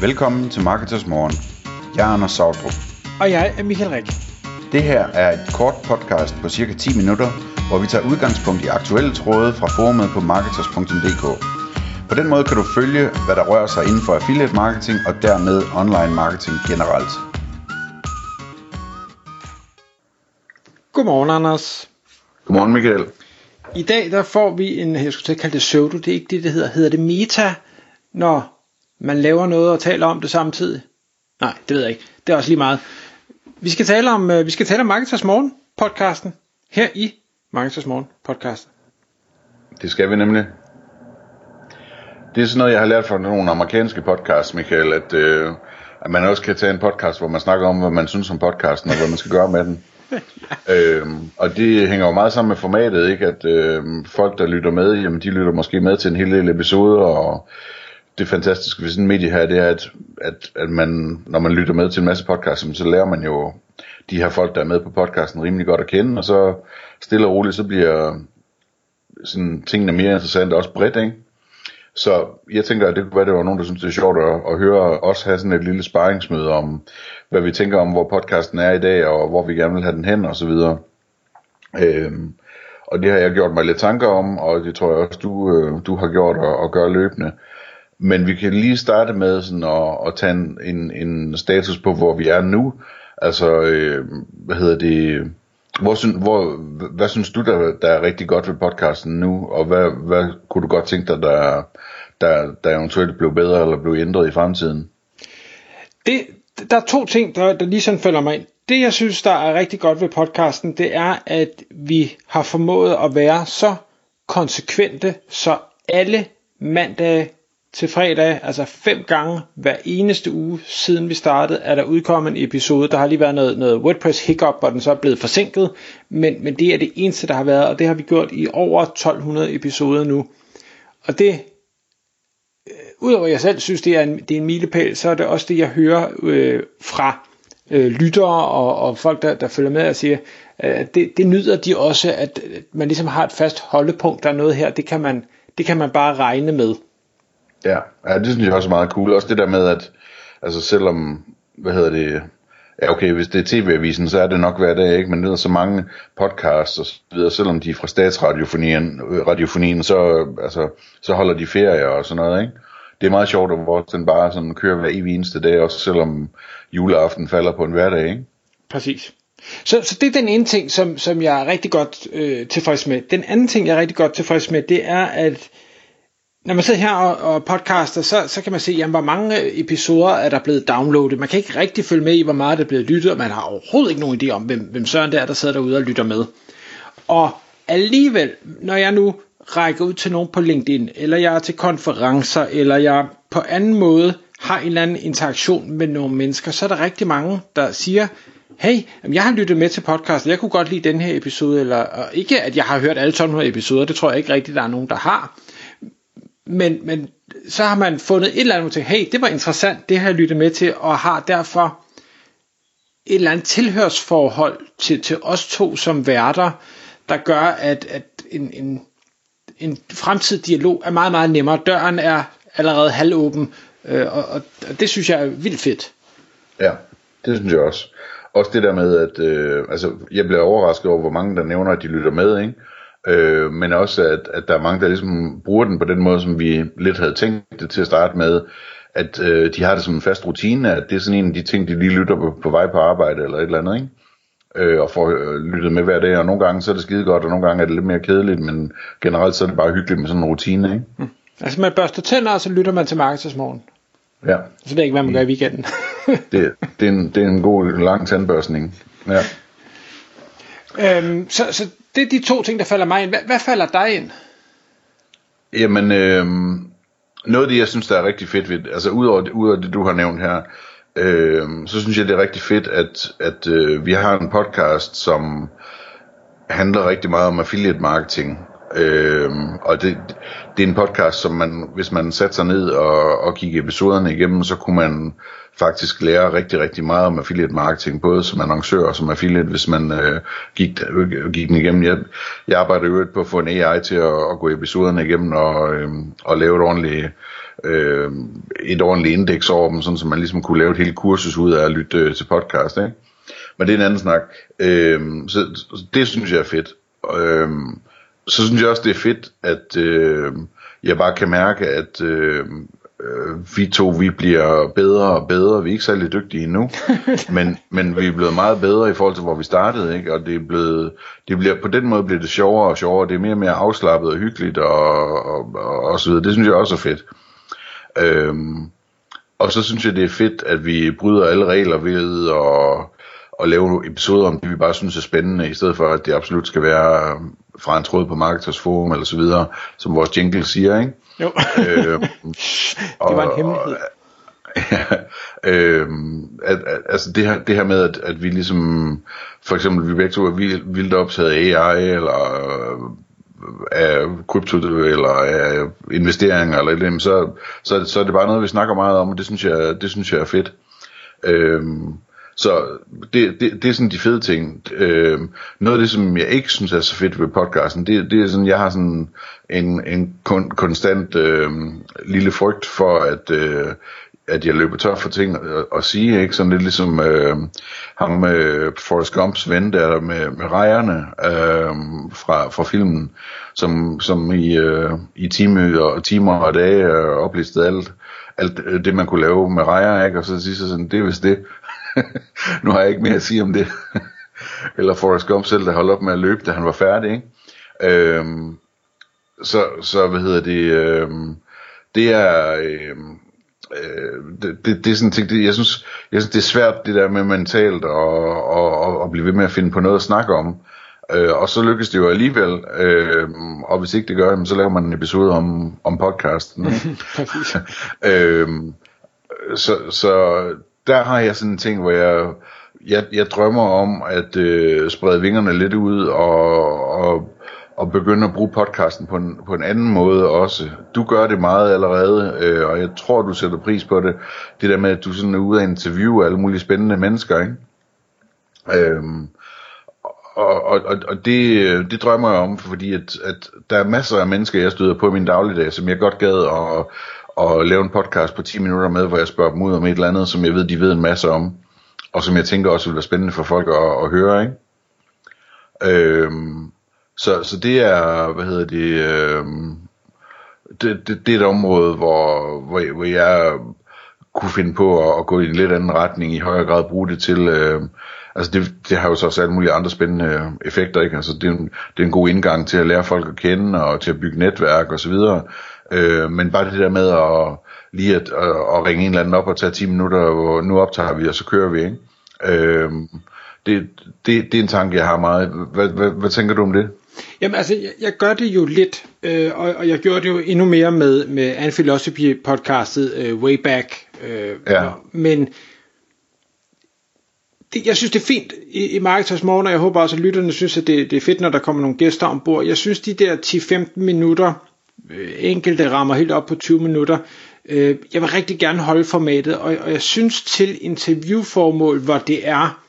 Velkommen til Marketers Morgen. Jeg er Anders Sautrup. Og jeg er Michael Rik. Det her er et kort podcast på cirka 10 minutter, hvor vi tager udgangspunkt i aktuelle tråde fra forumet på marketers.dk. På den måde kan du følge, hvad der rører sig inden for affiliate marketing og dermed online marketing generelt. Godmorgen, Anders. Godmorgen Michael. I dag der får vi en, jeg skulle til at kalde det pseudo, det er ikke det, det hedder. Hedder det meta, når man laver noget og taler om det samtidig? Nej, det ved jeg ikke. Det er også lige meget. Vi skal tale om, øh, vi skal tale om Marketers Morgen podcasten her i Marketers Morgen podcasten. Det skal vi nemlig. Det er sådan noget, jeg har lært fra nogle amerikanske podcasts, Michael, at, øh, at man også kan tage en podcast, hvor man snakker om, hvad man synes om podcasten, og hvad man skal gøre med den. øhm, og det hænger jo meget sammen med formatet, ikke? At øh, folk, der lytter med, jamen de lytter måske med til en hel del episode, og det fantastiske ved sådan en medie her, det er, at, at, at man, når man lytter med til en masse podcasts, så lærer man jo de her folk, der er med på podcasten, rimelig godt at kende, og så stille og roligt, så bliver sådan, tingene mere interessante, også bredt, ikke? Så jeg tænker, at det kunne være, det var nogen, der synes, det er sjovt at, at høre os have sådan et lille sparringsmøde om, hvad vi tænker om, hvor podcasten er i dag, og hvor vi gerne vil have den hen, og så videre. Øhm, og det har jeg gjort mig lidt tanker om, og det tror jeg også, du, øh, du har gjort og, og gør løbende. Men vi kan lige starte med sådan at, at tage en, en, en status på, hvor vi er nu. Altså, øh, hvad hedder det... Hvor, syn, hvor, hvad synes du, der, der er rigtig godt ved podcasten nu, og hvad, hvad kunne du godt tænke dig, der, der, der eventuelt blev bedre eller blev ændret i fremtiden? Det, der er to ting, der, der lige sådan følger mig ind. Det, jeg synes, der er rigtig godt ved podcasten, det er, at vi har formået at være så konsekvente, så alle mandage til fredag, altså fem gange hver eneste uge siden vi startede, er der udkommet en episode. Der har lige været noget, noget WordPress hiccup, hvor den så er blevet forsinket, men, men det er det eneste, der har været, og det har vi gjort i over 1200 episoder nu. Og det, øh, udover at jeg selv synes, det er en, det er en milepæl, så er det også det, jeg hører øh, fra øh, lyttere og, og folk, der, der følger med og siger, øh, det, det nyder de også, at man ligesom har et fast holdepunkt, der er noget her, det kan man, det kan man bare regne med. Ja, ja, det synes jeg også er meget cool. Også det der med, at altså selvom, hvad hedder det, ja okay, hvis det er tv-avisen, så er det nok hver dag, ikke? Men det er så mange podcasts og så videre, selvom de er fra statsradiofonien, øh, radiofonien, så, altså, så holder de ferie og sådan noget, ikke? Det er meget sjovt, hvor den bare sådan kører hver evig eneste dag, også selvom juleaften falder på en hverdag, ikke? Præcis. Så, så det er den ene ting, som, som jeg er rigtig godt øh, tilfreds med. Den anden ting, jeg er rigtig godt tilfreds med, det er, at når man sidder her og, og podcaster, så, så kan man se, jamen, hvor mange episoder er der blevet downloadet. Man kan ikke rigtig følge med i, hvor meget der er blevet lyttet, og man har overhovedet ikke nogen idé om, hvem, hvem søren der er, der sidder derude og lytter med. Og alligevel, når jeg nu rækker ud til nogen på LinkedIn, eller jeg er til konferencer, eller jeg på anden måde har en eller anden interaktion med nogle mennesker, så er der rigtig mange, der siger, hey, jeg har lyttet med til podcasten, jeg kunne godt lide den her episode, eller ikke at jeg har hørt alle 1200 episoder, det tror jeg ikke rigtigt, der er nogen, der har, men, men så har man fundet et eller andet til, hey, det var interessant, det har jeg lyttet med til, og har derfor et eller andet tilhørsforhold til, til os to som værter, der gør, at, at en, en, en fremtidig dialog er meget, meget nemmere. Døren er allerede halvåben, øh, og, og, og det synes jeg er vildt fedt. Ja, det synes jeg også. Også det der med, at øh, altså, jeg bliver overrasket over, hvor mange der nævner, at de lytter med, ikke? Øh, men også, at, at der er mange, der ligesom bruger den på den måde, som vi lidt havde tænkt det til at starte med, at øh, de har det som en fast rutine, at det er sådan en af de ting, de lige lytter på, på vej på arbejde eller et eller andet, ikke? Øh, og får øh, lyttet med hver dag, og nogle gange så er det skide godt, og nogle gange er det lidt mere kedeligt, men generelt så er det bare hyggeligt med sådan en rutine, ikke? Mm. Altså man børster tænder, og så lytter man til Marketingsmorgen. Ja. Så det er ikke, hvad man gør i weekenden. det, det, er en, det er en god lang tandbørstning. Ja. Øhm, så, så det er de to ting, der falder mig ind. Hvad, hvad falder dig ind? Jamen, øh, noget af det, jeg synes, der er rigtig fedt ved, altså udover det, udover det du har nævnt her, øh, så synes jeg, det er rigtig fedt, at, at øh, vi har en podcast, som handler rigtig meget om affiliate marketing. Øh, og det, det er en podcast, som man, hvis man satte sig ned og, og kiggede episoderne igennem, så kunne man faktisk lære rigtig, rigtig meget om affiliate marketing, både som annoncør og som affiliate, hvis man øh, gik, øh, gik den igennem. Jeg, jeg arbejder jo på at få en AI til at, at gå episoderne igennem og, øh, og lave et ordentligt øh, et ordentligt indeks over dem, sådan så man ligesom kunne lave et helt kursus ud af at lytte øh, til podcast, ikke? Men det er en anden snak. Øh, så, så det synes jeg er fedt. Øh, så synes jeg også, det er fedt, at øh, jeg bare kan mærke, at øh, øh, vi to vi bliver bedre og bedre. Vi er ikke særlig dygtige endnu, men, men vi er blevet meget bedre i forhold til, hvor vi startede. Ikke? Og det er blevet, det bliver, på den måde bliver det sjovere og sjovere. Det er mere og mere afslappet og hyggeligt og, og, og, og så videre. Det synes jeg også er fedt. Øhm, og så synes jeg, det er fedt, at vi bryder alle regler ved at, at lave episoder om det, vi bare synes er spændende, i stedet for, at det absolut skal være fra en tråd på Marketers Forum eller så videre, som vores jingle siger, ikke? Jo. øh, det var en hemmelighed. Ja, øh, at, at, altså det her, det her med, at, at vi ligesom, for eksempel vi begge to er vildt optaget af AI, eller øh, af krypto, eller af investeringer, eller et så, så, så er det bare noget, vi snakker meget om, og det synes jeg, det synes jeg er fedt. Øh, så det, det, det er sådan de fede ting. Øh, noget af det, som jeg ikke synes er så fedt ved podcasten, det, det er sådan, jeg har sådan en, en kon, konstant øh, lille frygt for, at, øh, at jeg løber tør for ting at, at sige, ikke? Sådan lidt ligesom øh, ham med Forrest Gumps ven der med, med rejerne øh, fra, fra filmen, som, som i, øh, i time og timer og dage øh, oplistede alt, alt øh, det, man kunne lave med rejer, ikke? Og så sige sådan, det er vist det. nu har jeg ikke mere at sige om det. Eller Forrest Gump selv, der holdt op med at løbe, da han var færdig, ikke? Øhm, så, så, hvad hedder det, øhm, det er, øhm, øh, det, det, det er sådan ting, det, jeg, synes, jeg synes, det er svært det der med mentalt og, og, og, og blive ved med at finde på noget at snakke om. Øh, og så lykkes det jo alligevel, øh, og hvis ikke det gør, så laver man en episode om, om podcasten. øh, så, så der har jeg sådan en ting, hvor jeg, jeg, jeg drømmer om at øh, sprede vingerne lidt ud og, og, og begynde at bruge podcasten på en, på en anden måde også. Du gør det meget allerede, øh, og jeg tror, du sætter pris på det. Det der med, at du sådan er ude og interviewe alle mulige spændende mennesker, ikke? Øhm, og, og, og det, øh, det drømmer jeg om, fordi at, at der er masser af mennesker, jeg støder på i min dagligdag, som jeg godt gad at, og lave en podcast på 10 minutter med, hvor jeg spørger dem ud om et eller andet, som jeg ved, de ved en masse om, og som jeg tænker også vil være spændende for folk at, at høre, ikke? Øhm, så, så det er, hvad hedder det, øhm, det, det, det er et område, hvor, hvor, hvor jeg kunne finde på at, at gå i en lidt anden retning, i højere grad bruge det til, øh, altså det, det har jo så også alle mulige andre spændende effekter, ikke? Altså det er, en, det er en god indgang til at lære folk at kende, og til at bygge netværk og så videre, Øh, men bare det der med at lige at, at, at ringe en eller anden op og tage 10 minutter, og nu optager vi, og så kører vi, ikke? Øh, det, det, det er en tanke, jeg har meget. Hvad, hvad, hvad tænker du om det? Jamen altså, jeg, jeg gør det jo lidt, øh, og, og jeg gjorde det jo endnu mere med, med An Philosophy podcastet øh, Way Back. Øh, ja. Men det, jeg synes, det er fint i, i Marketers Morgen, og jeg håber også, at lytterne synes, at det, det er fedt, når der kommer nogle gæster ombord. Jeg synes, de der 10-15 minutter, enkelte rammer helt op på 20 minutter. Øh, jeg vil rigtig gerne holde formatet, og, og jeg synes til interviewformål, hvor det er,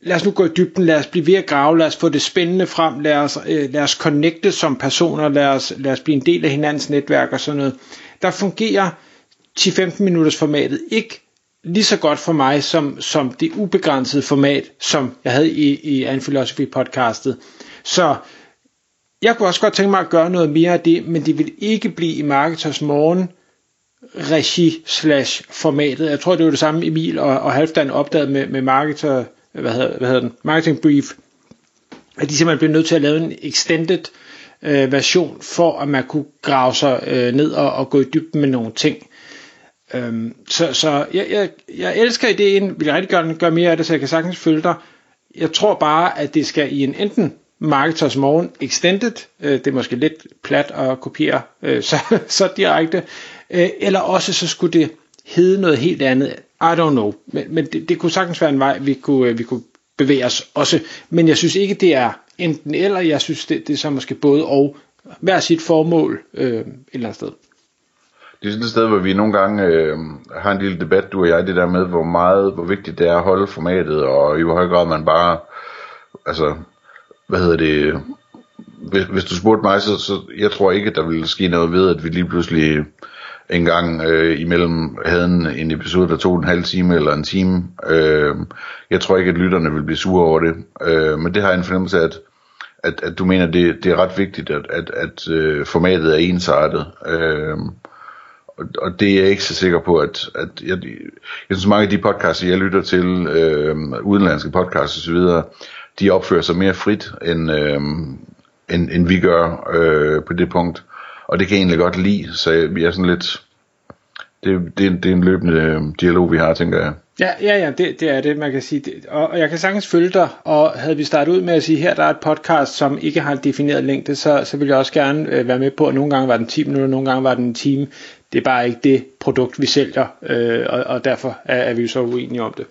lad os nu gå i dybden, lad os blive ved at grave, lad os få det spændende frem, lad os, øh, lad os connecte som personer, lad os, lad os blive en del af hinandens netværk og sådan noget. Der fungerer 10-15 minutters formatet ikke lige så godt for mig som, som det ubegrænsede format, som jeg havde i, i Anne Philosophy podcastet. Så jeg kunne også godt tænke mig at gøre noget mere af det, men det vil ikke blive i Marketers Morgen regi slash formatet. Jeg tror, det var det samme Emil og, og Halfdan opdagede med, med Marketer, hvad hedder, hvad hedder den? Marketing Brief, at de simpelthen blev nødt til at lave en extended øh, version, for at man kunne grave sig øh, ned og, og gå i dybden med nogle ting. Øhm, så så jeg, jeg, jeg elsker ideen, vil jeg rigtig gerne gøre mere af det, så jeg kan sagtens følge dig. Jeg tror bare, at det skal i en enten Marketers Morgen Extended, øh, det er måske lidt plat at kopiere øh, så, så direkte, øh, eller også så skulle det hedde noget helt andet, I don't know, men, men det, det kunne sagtens være en vej, vi kunne, vi kunne bevæge os også, men jeg synes ikke, det er enten eller, jeg synes, det, det er så måske både og, hver sit formål øh, et eller andet sted. Det er sådan et sted, hvor vi nogle gange øh, har en lille debat, du og jeg, det der med, hvor meget, hvor vigtigt det er at holde formatet, og i hvor høj grad man bare, altså, hvad hedder det, hvis, hvis du spurgte mig, så, så jeg tror ikke, at der ville ske noget ved, at vi lige pludselig en gang øh, imellem havde en, en episode, der tog en halv time eller en time. Øh, jeg tror ikke, at lytterne vil blive sure over det. Øh, men det har jeg en fornemmelse af, at, at, at du mener, det, det er ret vigtigt, at, at, at øh, formatet er ensartet. Øh, og, og det er jeg ikke så sikker på, at, at jeg, jeg synes mange af de podcasts, jeg lytter til, øh, udenlandske podcasts osv., de opfører sig mere frit, end, øh, end, end vi gør øh, på det punkt. Og det kan jeg egentlig godt lide, så jeg, jeg er sådan lidt... Det, det, det er en løbende øh, dialog, vi har, tænker jeg. Ja, ja, ja det, det er det, man kan sige. Det, og, og jeg kan sagtens følge dig, og havde vi startet ud med at sige, her der er et podcast, som ikke har en defineret længde, så, så vil jeg også gerne øh, være med på, at nogle gange var den 10 minutter, nogle gange var den en time. Det er bare ikke det produkt, vi sælger, øh, og, og derfor er, er vi jo så uenige om det.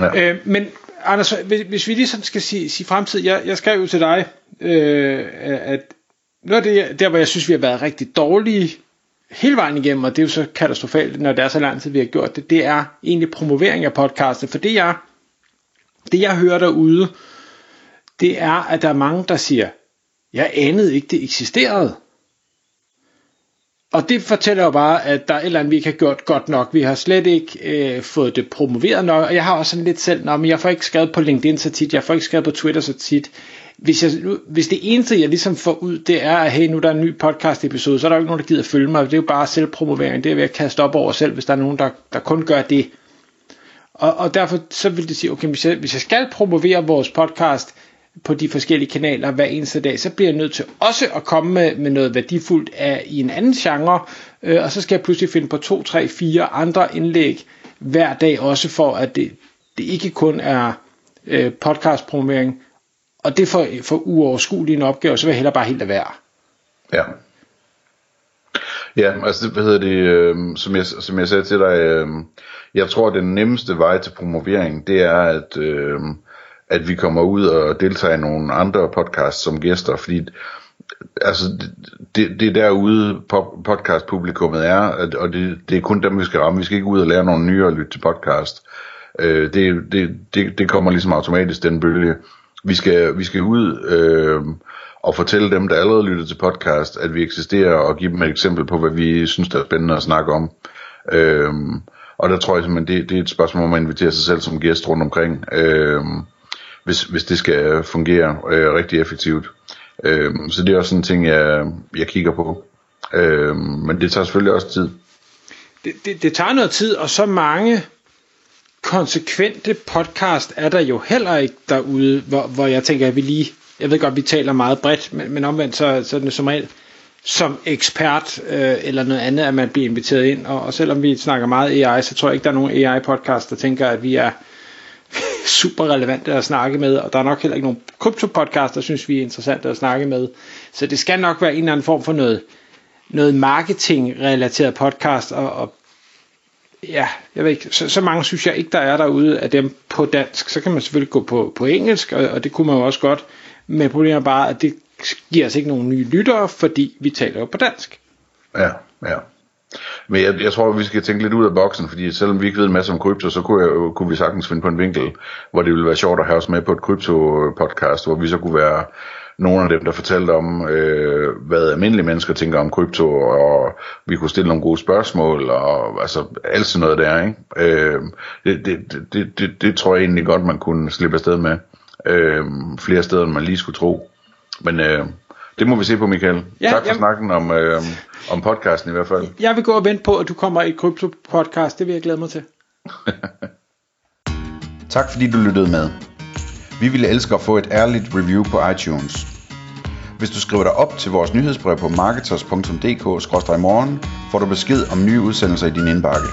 Ja. Øh, men Anders, hvis, hvis vi lige sådan skal sige, sige fremtid, jeg, jeg skrev jo til dig, øh, at noget af det, der hvor jeg synes, vi har været rigtig dårlige hele vejen igennem, og det er jo så katastrofalt, når det er så lang tid, vi har gjort det, det er egentlig promovering af podcastet, for det jeg, det jeg hører derude, det er, at der er mange, der siger, jeg anede ikke, det eksisterede. Og det fortæller jo bare, at der er et eller andet, vi ikke har gjort godt nok. Vi har slet ikke øh, fået det promoveret nok. Og jeg har også sådan lidt selv, Nå, men jeg får ikke skrevet på LinkedIn så tit, jeg får ikke skrevet på Twitter så tit. Hvis, jeg, hvis det eneste, jeg ligesom får ud, det er, at hey, nu der er en ny podcast episode, så er der jo ikke nogen, der gider følge mig. Det er jo bare selvpromovering. Det er ved at kaste op over selv, hvis der er nogen, der, der kun gør det. Og, og derfor så vil det sige, okay, hvis jeg, hvis jeg skal promovere vores podcast, på de forskellige kanaler hver eneste dag, så bliver jeg nødt til også at komme med, med noget værdifuldt af, i en anden genre, øh, og så skal jeg pludselig finde på to, tre, fire andre indlæg hver dag, også for at det, det ikke kun er øh, podcastpromovering, og det for, for uoverskuelig en opgave, så vil jeg hellere bare helt lade være. Ja. Ja, altså hvad hedder det, øh, som, jeg, som jeg sagde til dig, øh, jeg tror den nemmeste vej til promovering, det er at øh, at vi kommer ud og deltager i nogle andre podcasts som gæster, fordi altså, det, det er derude podcastpublikummet er, og det, det er kun dem, vi skal ramme. Vi skal ikke ud og lære nogle nye og lytte til podcast. Øh, det, det, det, det kommer ligesom automatisk, den bølge. Vi skal, vi skal ud øh, og fortælle dem, der allerede lytter til podcast, at vi eksisterer, og give dem et eksempel på, hvad vi synes, der er spændende at snakke om. Øh, og der tror jeg simpelthen, det, det er et spørgsmål om man inviterer sig selv som gæst rundt omkring. Øh, hvis, hvis det skal fungere øh, rigtig effektivt. Øh, så det er også sådan en ting, jeg, jeg kigger på. Øh, men det tager selvfølgelig også tid. Det, det, det tager noget tid, og så mange konsekvente podcast er der jo heller ikke derude, hvor, hvor jeg tænker, at vi lige, jeg ved godt, vi taler meget bredt, men, men omvendt så, så er det som regel som ekspert øh, eller noget andet, at man bliver inviteret ind, og, og selvom vi snakker meget AI, så tror jeg ikke, der er nogen AI-podcast, der tænker, at vi er super relevante at snakke med, og der er nok heller ikke nogen krypto-podcast, der synes vi er interessante at snakke med. Så det skal nok være en eller anden form for noget, noget marketing-relateret podcast, og, og ja, jeg ved ikke, så, så mange synes jeg ikke, der er derude af dem på dansk. Så kan man selvfølgelig gå på, på engelsk, og, og det kunne man jo også godt, men problemet er bare, at det giver os ikke nogen nye lyttere, fordi vi taler jo på dansk. Ja, ja. Men jeg, jeg tror, vi skal tænke lidt ud af boksen, fordi selvom vi ikke ved en masse om krypto, så kunne, jeg, kunne vi sagtens finde på en vinkel, hvor det ville være sjovt at have os med på et krypto-podcast, hvor vi så kunne være nogle af dem, der fortalte om, øh, hvad almindelige mennesker tænker om krypto, og vi kunne stille nogle gode spørgsmål, og altså alt sådan noget der, ikke? Øh, det, det, det, det, det tror jeg egentlig godt, man kunne slippe afsted med. Øh, flere steder, end man lige skulle tro. Men øh, det må vi se på, Michael. Ja, tak for jamen, snakken om, øh, om podcasten i hvert fald. Jeg vil gå og vente på, at du kommer i krypto-podcast. Det vil jeg glæde mig til. tak fordi du lyttede med. Vi ville elske at få et ærligt review på iTunes. Hvis du skriver dig op til vores nyhedsbrev på marketers.dk-morgen, får du besked om nye udsendelser i din indbakke.